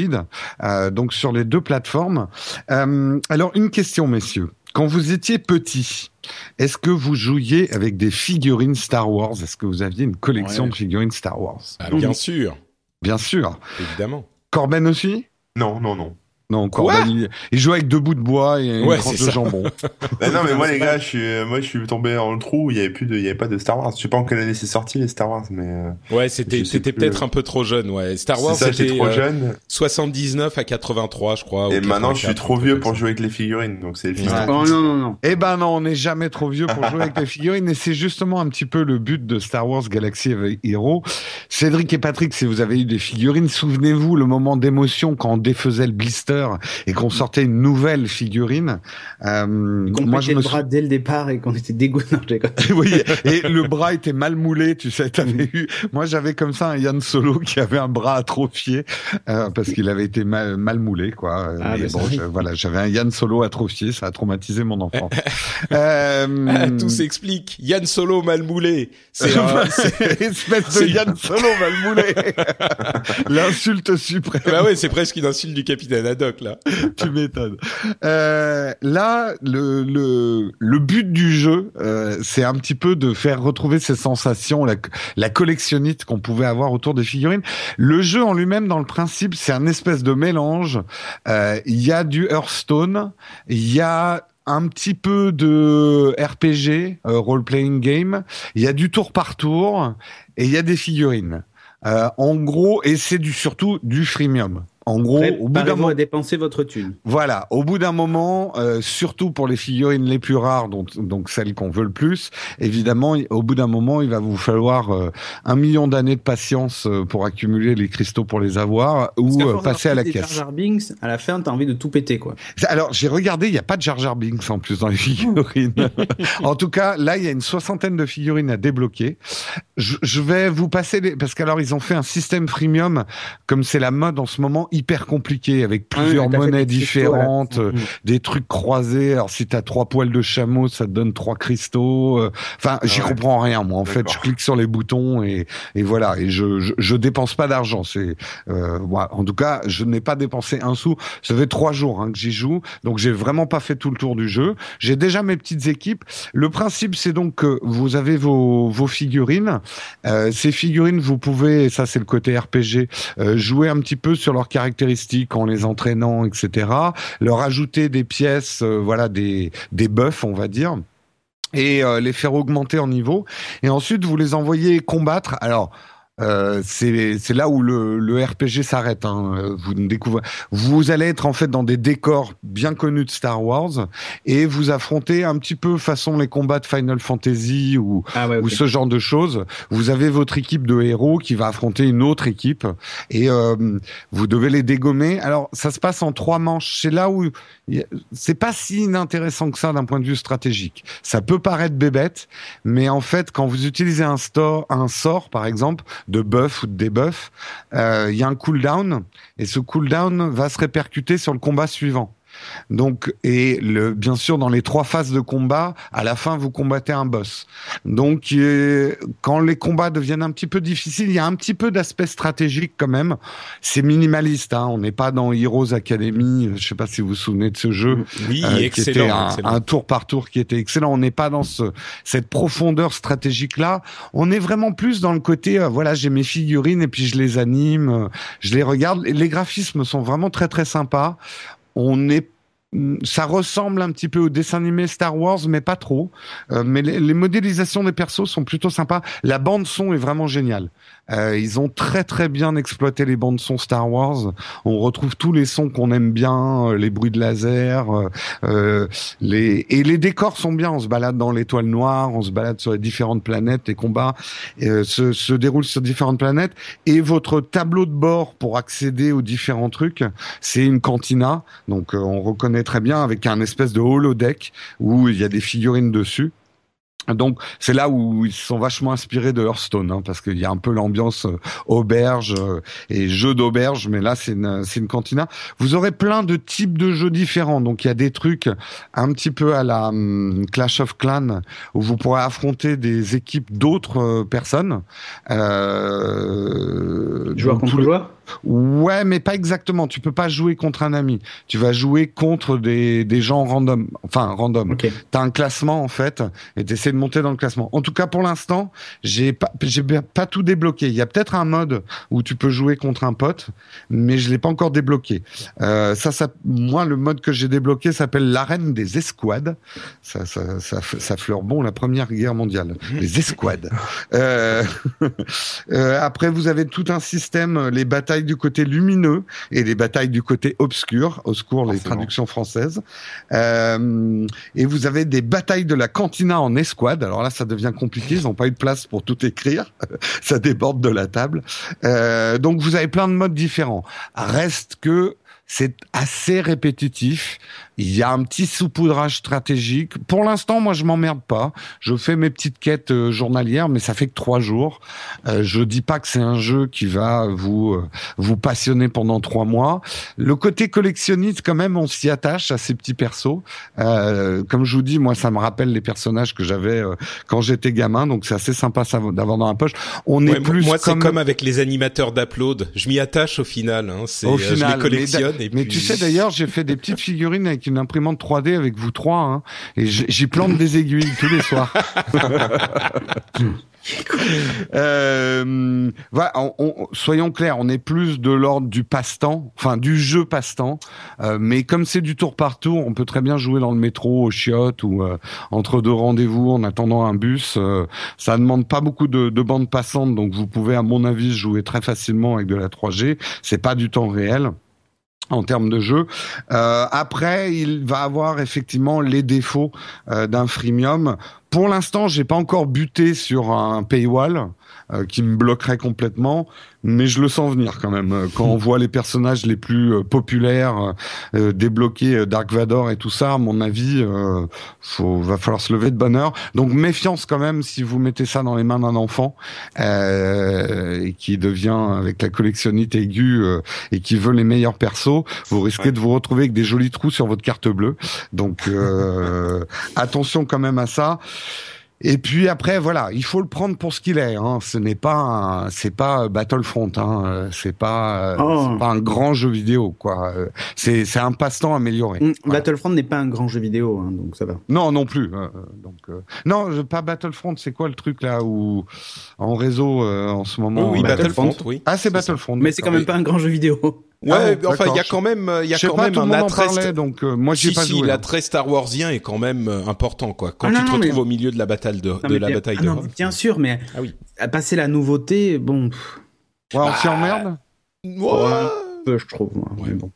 [SPEAKER 2] euh, donc sur les deux plateformes. Euh, alors, une question, messieurs. Quand vous étiez petit, est-ce que vous jouiez avec des figurines Star Wars? Est-ce que vous aviez une collection
[SPEAKER 4] Ouais.
[SPEAKER 2] de figurines Star Wars?
[SPEAKER 1] Ah, bien sûr,
[SPEAKER 2] Bien sûr.
[SPEAKER 1] évidemment.
[SPEAKER 2] Corben aussi?
[SPEAKER 3] Non, non, non.
[SPEAKER 2] Non,
[SPEAKER 1] Quoi
[SPEAKER 2] Corben, il, il joue avec deux bouts de bois et une
[SPEAKER 1] Ouais,
[SPEAKER 2] tranche
[SPEAKER 1] c'est
[SPEAKER 2] de
[SPEAKER 1] ça.
[SPEAKER 2] jambon.
[SPEAKER 3] Non, mais moi, les gars, je suis, moi, je suis tombé dans le trou où il y avait plus de, il y avait pas de Star Wars. Je sais pas en quelle année c'est sorti, les Star Wars, mais, euh,
[SPEAKER 1] Ouais, c'était c'était peut-être un peu trop jeune. Ouais, Star Wars c'était
[SPEAKER 3] trop
[SPEAKER 1] euh,
[SPEAKER 3] jeune.
[SPEAKER 1] 79 à 83, je crois.
[SPEAKER 3] Et maintenant, je suis
[SPEAKER 1] 84,
[SPEAKER 3] trop vieux pour jouer avec les figurines, donc c'est le fils
[SPEAKER 1] Ouais.
[SPEAKER 3] de
[SPEAKER 4] Oh non non non.
[SPEAKER 2] Eh ben non, on n'est jamais trop vieux pour jouer avec les figurines et c'est justement un petit peu le but de Star Wars Galaxy of Heroes. Cédric et Patrick, si vous avez eu des figurines, souvenez-vous le moment d'émotion quand on défaisait le blister et qu'on sortait une nouvelle figurine. Euh, moi, je me
[SPEAKER 4] le bras dès le départ et qu'on était dégoûté.
[SPEAKER 2] Oui, et le bras était mal moulé, tu sais, t'avais eu. Moi, j'avais comme ça un Yann Solo qui avait un bras atrophié euh, parce qu'il avait été mal, mal moulé, quoi.
[SPEAKER 4] Ah,
[SPEAKER 2] Mais
[SPEAKER 4] bah,
[SPEAKER 2] bon, je- voilà, j'avais un Yann Solo atrophié, ça a traumatisé mon enfant. euh...
[SPEAKER 1] Ah, tout s'explique. Yann Solo mal moulé. C'est un-
[SPEAKER 2] espèce de Yann Solo mal moulé. L'insulte suprême.
[SPEAKER 1] bah ouais, c'est presque une insulte du capitaine Haddock là.
[SPEAKER 2] tu m'étonnes. Euh, là, le, le, le but du jeu, euh, c'est un petit peu de faire retrouver ces sensations, la, la collectionnite qu'on pouvait avoir autour des figurines. Le jeu en lui-même, dans le principe, c'est un espèce de mélange. Euh, Il y a du Hearthstone, il y a un petit peu de RPG, euh, role-playing game, il y a du tour par tour et il y a des figurines. Euh, en gros, et c'est du surtout du freemium. En gros, au bout d'un moment,
[SPEAKER 4] dépenser votre thune.
[SPEAKER 2] voilà, au bout d'un moment, euh, surtout pour les figurines les plus rares, donc, donc celles qu'on veut le plus, évidemment, au bout d'un moment, il va vous falloir euh, un million d'années de patience euh, pour accumuler les cristaux pour les avoir
[SPEAKER 4] Parce
[SPEAKER 2] ou passer à la caisse.
[SPEAKER 4] Jar Jar Binks, à la fin, t'as envie de tout péter, quoi.
[SPEAKER 2] Alors, j'ai regardé, il n'y a pas de Jar Jar Binks en plus dans les figurines. en tout cas, là, il y a une soixantaine de figurines à débloquer. Je, je vais vous passer les... Parce qu'alors, ils ont fait un système freemium, comme c'est la mode en ce moment, hyper compliqué, avec plusieurs
[SPEAKER 4] t'as fait
[SPEAKER 2] monnaies
[SPEAKER 4] cristaux
[SPEAKER 2] différentes, euh,
[SPEAKER 4] Mhm.
[SPEAKER 2] des trucs croisés. Alors, si t'as trois poils de chameau, ça te donne trois cristaux. euh, Enfin, j'y
[SPEAKER 3] ouais.
[SPEAKER 2] comprends rien, moi. En fait, je clique sur les boutons et, et voilà. Et je, je, je dépense pas d'argent. C'est, euh. En tout cas, je n'ai pas dépensé un sou. Ça fait trois jours hein, que j'y joue, donc j'ai vraiment pas fait tout le tour du jeu. J'ai déjà mes petites équipes. Le principe, c'est donc que vous avez vos, vos figurines. Euh, ces figurines, vous pouvez, et ça c'est le côté RPG, euh, jouer un petit peu sur leurs caractéristiques en les entraînant, etc. Leur ajouter des pièces, euh, voilà, des, des on va dire et euh, les faire augmenter en niveau. Et ensuite, vous les envoyez combattre. Alors, euh, c'est c'est là où le, le RPG s'arrête. Hein. Vous découvrez, vous allez être en fait dans des décors bien connus de Star Wars et vous affrontez un petit peu façon les combats de Final Fantasy ou
[SPEAKER 4] Ah ouais,
[SPEAKER 2] ou ce genre de choses. Vous avez votre équipe de héros qui va affronter une autre équipe et euh, vous devez les dégommer. Alors ça se passe en trois manches. C'est là où c'est pas si inintéressant que ça d'un point de vue stratégique. Ça peut paraître bébête, mais en fait quand vous utilisez un store, un sort par exemple de buff ou de debuff, euh, il y a un cooldown et ce cooldown va se répercuter sur le combat suivant. Donc, et le, bien sûr, dans les trois phases de combat, à la fin, vous combattez un boss. Donc, euh, quand les combats deviennent un petit peu difficiles, il y a un petit peu d'aspect stratégique quand même. C'est minimaliste, hein. on n'est pas dans Heroes Academy. Je sais pas si vous vous souvenez de ce jeu,
[SPEAKER 1] Oui,
[SPEAKER 2] euh, qui
[SPEAKER 1] excellent.
[SPEAKER 2] était un,
[SPEAKER 1] excellent.
[SPEAKER 2] un tour par tour qui était excellent. On n'est pas dans ce, cette profondeur stratégique là. On est vraiment plus dans le côté, euh, voilà, j'ai mes figurines et puis je les anime, euh, je les regarde. Les graphismes sont vraiment très très sympas. On est ça ressemble un petit peu au dessin animé Star Wars, mais pas trop. Euh, mais les, les modélisations des persos sont plutôt sympas. La bande son est vraiment géniale. Euh, ils ont très très bien exploité les bandes son Star Wars. On retrouve tous les sons qu'on aime bien, euh, les bruits de laser, euh, euh, les et les décors sont bien. On se balade dans l'étoile noire, on se balade sur les différentes planètes. Les combats euh, se, se déroulent sur différentes planètes. Et votre tableau de bord pour accéder aux différents trucs, c'est une cantina. Donc euh, on reconnaît très bien avec un espèce de holodeck où il y a des figurines dessus. Donc c'est là où ils se sont vachement inspirés de Hearthstone, hein, parce qu'il y a un peu l'ambiance euh, auberge euh, et jeu d'auberge, mais là c'est une, c'est une cantina. Vous aurez plein de types de jeux différents, donc il y a des trucs un petit peu à la hum, Clash of Clans où vous pourrez affronter des équipes d'autres euh, personnes. Euh,
[SPEAKER 4] Joueur contre
[SPEAKER 2] les-
[SPEAKER 4] joueur
[SPEAKER 2] Ouais, mais pas exactement. Tu peux pas jouer contre un ami. Tu vas jouer contre des, des gens random. Enfin, random.
[SPEAKER 4] Ok.
[SPEAKER 2] T'as un classement en fait, et t'essaies de monter dans le classement. En tout cas, pour l'instant, j'ai pas, j'ai pas tout débloqué. Il y a peut-être un mode où tu peux jouer contre un pote, mais je l'ai pas encore débloqué. Euh, ça, ça, moi, le mode que j'ai débloqué s'appelle l'arène des escouades. Ça, ça, ça, ça fleure bon la Première Guerre mondiale. Les escouades. Euh, euh, après, vous avez tout un système, les batailles du côté lumineux et les batailles du côté obscur. Au secours, les
[SPEAKER 3] Forcément.
[SPEAKER 2] traductions françaises. Euh, et vous avez des batailles de la cantina en escouade. Alors là, ça devient compliqué. Ils n'ont pas eu de place pour tout écrire. ça déborde de la table. Euh, donc vous avez plein de modes différents. Reste que c'est assez répétitif. Il y a un petit saupoudrage stratégique. Pour l'instant, moi, je m'emmerde pas. Je fais mes petites quêtes euh, journalières, mais ça fait que trois jours. Euh, je dis pas que c'est un jeu qui va vous euh, vous passionner pendant trois mois. Le côté collectionniste, quand même, on s'y attache à ces petits persos. Euh, comme je vous dis, moi, ça me rappelle les personnages que j'avais euh, quand j'étais gamin, donc c'est assez sympa d'avoir dans la poche. On est plus
[SPEAKER 1] moi, c'est
[SPEAKER 2] comme,
[SPEAKER 1] comme avec les animateurs d'upload. Je m'y attache au final. Hein.
[SPEAKER 2] Au
[SPEAKER 1] je
[SPEAKER 2] final,
[SPEAKER 1] les collectionne. et
[SPEAKER 2] Mais tu sais d'ailleurs, j'ai fait des petites figurines avec une imprimante 3D avec vous trois, hein, et j'y plante des aiguilles tous les soirs. euh, voilà, on- on- soyons clairs, on est plus de l'ordre du passe-temps, enfin du jeu passe-temps, euh, mais comme c'est du tour par tour, on peut très bien jouer dans le métro, au chiottes ou euh, entre deux rendez-vous en attendant un bus. ça demande pas beaucoup de, de bandes passantes, donc vous pouvez, à mon avis, jouer très facilement avec de la 3G. C'est pas du temps réel en termes de jeu. Euh, après, il va avoir effectivement les défauts euh, d'un freemium. Pour l'instant, j'ai pas encore buté sur un paywall euh, qui me bloquerait complètement, mais je le sens venir quand même. Euh, Quand on voit les personnages les plus euh, populaires euh, débloquer euh, Dark Vador et tout ça, à mon avis, euh, faut va falloir se lever de bonne heure. Donc méfiance quand même si vous mettez ça dans les mains d'un enfant euh, et qui devient avec la collectionnite aiguë euh, et qui veut les meilleurs persos, vous risquez
[SPEAKER 3] Ouais.
[SPEAKER 2] de vous retrouver avec des jolis trous sur votre carte bleue. Donc euh, attention quand même à ça. Et puis après, voilà, il faut le prendre pour ce qu'il est. Hein. Ce n'est pas, c'est pas Battlefront. Hein. Euh, C'est pas, euh,
[SPEAKER 4] Oh.
[SPEAKER 2] c'est pas un grand jeu vidéo, quoi. Euh, C'est, c'est un passe-temps amélioré.
[SPEAKER 4] Mm,
[SPEAKER 2] Voilà.
[SPEAKER 4] Battlefront n'est pas un grand jeu vidéo, hein, donc ça va.
[SPEAKER 2] Non, non plus. euh, donc, euh, non, je- pas Battlefront. C'est quoi le truc là où en réseau euh, en ce
[SPEAKER 1] Oui,
[SPEAKER 2] moment
[SPEAKER 1] oui,
[SPEAKER 2] euh,
[SPEAKER 1] Battlefront,
[SPEAKER 4] Battlefront.
[SPEAKER 1] oui.
[SPEAKER 2] Ah, c'est Battlefront.
[SPEAKER 4] Mais c'est quand même pas un grand jeu vidéo.
[SPEAKER 1] Ouais,
[SPEAKER 2] Ah
[SPEAKER 1] enfin, il y a quand même, euh, il y a quand
[SPEAKER 2] pas,
[SPEAKER 1] même un attrait.
[SPEAKER 2] parlait, donc euh, moi j'y ai
[SPEAKER 1] si,
[SPEAKER 2] pas
[SPEAKER 1] si,
[SPEAKER 2] joué. hein.
[SPEAKER 1] l'attrait Star Warsien est quand même euh, important, quoi. Quand
[SPEAKER 4] Ah,
[SPEAKER 1] tu
[SPEAKER 4] non,
[SPEAKER 1] te
[SPEAKER 4] non,
[SPEAKER 1] retrouves
[SPEAKER 4] mais-
[SPEAKER 1] au milieu de la bataille de,
[SPEAKER 4] Non,
[SPEAKER 1] de la
[SPEAKER 4] bien-
[SPEAKER 1] bataille
[SPEAKER 4] ah
[SPEAKER 1] de
[SPEAKER 4] non, bien sûr, mais
[SPEAKER 1] Ah oui.
[SPEAKER 4] à passer la nouveauté, bon,
[SPEAKER 2] Ouais, on
[SPEAKER 1] Bah,
[SPEAKER 2] s'y emmerde?
[SPEAKER 1] Ouais.
[SPEAKER 4] Peu, je trouve. moi,
[SPEAKER 1] Ouais.
[SPEAKER 4] mais bon.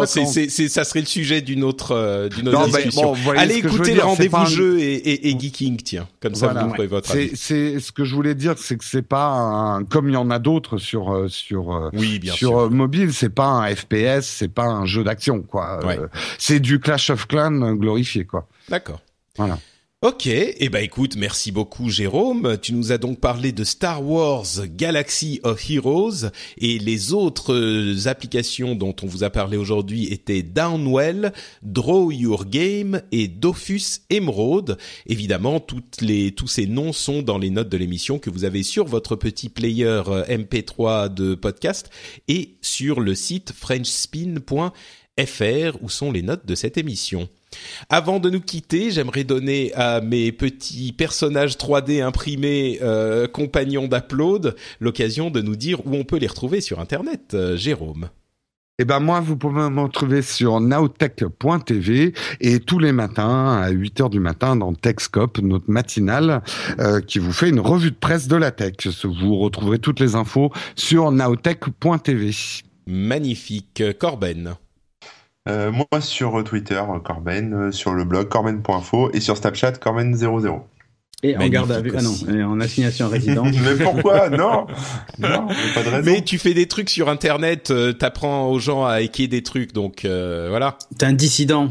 [SPEAKER 2] Ouais,
[SPEAKER 1] c'est, ça serait le sujet d'une autre, euh, d'une autre
[SPEAKER 2] Non, bah,
[SPEAKER 1] discussion.
[SPEAKER 2] bon,
[SPEAKER 1] Allez
[SPEAKER 2] je
[SPEAKER 1] écouter
[SPEAKER 2] c'est pas
[SPEAKER 1] rendez-vous
[SPEAKER 2] un-
[SPEAKER 1] jeux et, et, et geeking, tiens. Comme ça,
[SPEAKER 2] Voilà.
[SPEAKER 1] vous votre
[SPEAKER 2] C'est,
[SPEAKER 1] avis.
[SPEAKER 2] c'est ce que je voulais dire, c'est que c'est pas un, comme il y en a d'autres sur euh, sur euh,
[SPEAKER 1] Oui, bien
[SPEAKER 2] sur
[SPEAKER 1] sûr.
[SPEAKER 2] mobile, c'est pas un FPS, c'est pas un jeu d'action quoi. Euh,
[SPEAKER 1] Ouais.
[SPEAKER 2] c'est du Clash of Clans glorifié quoi.
[SPEAKER 1] D'accord.
[SPEAKER 2] Voilà.
[SPEAKER 1] Ok, et eh ben écoute, merci beaucoup Jérôme. Tu nous as donc parlé de Star Wars Galaxy of Heroes et les autres euh, applications dont on vous a parlé aujourd'hui étaient Downwell, Draw Your Game et Dofus Emerald. Évidemment, tous ces noms sont dans les notes de l'émission que vous avez sur votre petit player euh, MP3 de podcast et sur le site frenchspin.fr où sont les notes de cette émission. Avant de nous quitter, j'aimerais donner à mes petits personnages 3D imprimés euh, compagnons d'Upload l'occasion de nous dire où on peut les retrouver sur Internet. Euh, Jérôme.
[SPEAKER 2] Eh ben moi, vous pouvez me retrouver sur nowtech.tv et tous les matins à 8 heures du matin dans Techscope, notre matinale euh, qui vous fait une revue de presse de la tech. Vous retrouverez toutes les infos sur nowtech.tv.
[SPEAKER 1] Magnifique, Corben.
[SPEAKER 3] Euh, moi sur Twitter, Corben, euh, sur le blog corben.info et sur Snapchat Corben00.
[SPEAKER 4] Et en garde à vue, ah non, en assignation résidence.
[SPEAKER 3] mais pourquoi? Non, non pas de raison.
[SPEAKER 1] Mais tu fais des trucs sur Internet, euh, t'apprends aux gens à hacker des trucs, donc voilà.
[SPEAKER 4] T'es un dissident.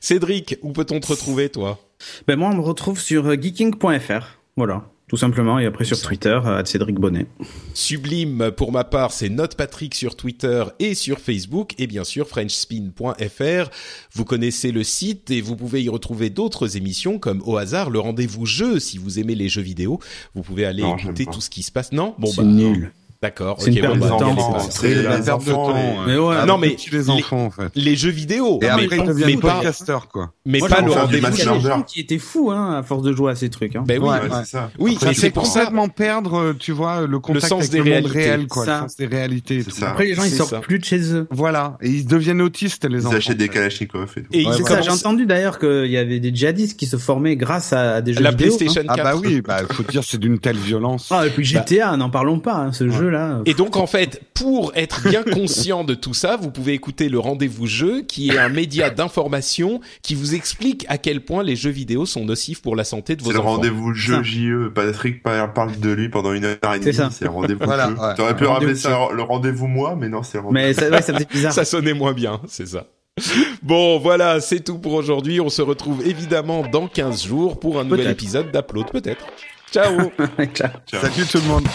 [SPEAKER 1] Cédric, où peut-on te retrouver, toi?
[SPEAKER 4] Ben moi, on me retrouve sur geeking.fr. Voilà tout simplement, et après sur Twitter, à Cédric Bonnet.
[SPEAKER 1] Sublime, pour ma part, c'est Note Patrick sur Twitter et sur Facebook, et bien sûr FrenchSpin.fr. Vous connaissez le site et vous pouvez y retrouver d'autres émissions comme au hasard le rendez-vous jeu. Si vous aimez les jeux vidéo, vous pouvez aller écouter tout ce qui se passe. Non,
[SPEAKER 4] bon, c'est bah, nul.
[SPEAKER 1] D'accord.
[SPEAKER 4] C'est une perte de temps.
[SPEAKER 2] C'est la perte de temps.
[SPEAKER 1] Mais ouais, non mais les enfants en fait. Les jeux vidéo.
[SPEAKER 2] Et après ils deviennent podcasteurs quoi.
[SPEAKER 1] Mais pas le rendez-vous
[SPEAKER 4] qui était fou hein à force de jouer à ces trucs. Hein.
[SPEAKER 1] Ben oui,
[SPEAKER 2] c'est ça. Oui, c'est complètement perdre, tu vois, le contact
[SPEAKER 1] sens
[SPEAKER 2] avec
[SPEAKER 1] des
[SPEAKER 2] le
[SPEAKER 1] réalités.
[SPEAKER 2] monde réel quoi, le sens des réalités.
[SPEAKER 4] Après les gens ils sortent plus de chez eux.
[SPEAKER 2] Voilà, et ils deviennent autistes les enfants.
[SPEAKER 3] Ils achètent des kalachnikovs et tout.
[SPEAKER 4] Et c'est ça. J'ai entendu d'ailleurs qu'il y avait des djihadistes qui se formaient grâce à des jeux vidéo.
[SPEAKER 1] La PlayStation 4.
[SPEAKER 2] Ah bah oui, bah faut dire c'est d'une telle violence.
[SPEAKER 4] Ah et puis GTA, n'en parlons pas, ce jeu là.
[SPEAKER 1] Et donc en fait, pour être bien conscient de tout ça, vous pouvez écouter le Rendez-vous Jeu, qui est un média d'information qui vous explique à quel point les jeux vidéo sont nocifs pour la santé de vos enfants.
[SPEAKER 3] C'est le Rendez-vous Jeu JE. Patrick parle de lui pendant une heure et demie. C'est le Rendez-vous voilà, Jeu. Ouais. T'aurais pu rappeler ça le Rendez-vous Moi, mais non, c'est Rendez-vous.
[SPEAKER 4] Mais ça, ouais, ça faisait bizarre.
[SPEAKER 1] ça sonnait moins bien, c'est ça. Bon, voilà, c'est tout pour aujourd'hui. On se retrouve évidemment dans 15 jours pour un nouvel épisode d'Upload, peut-être. Ciao.
[SPEAKER 4] Ciao.
[SPEAKER 2] Salut tout le monde.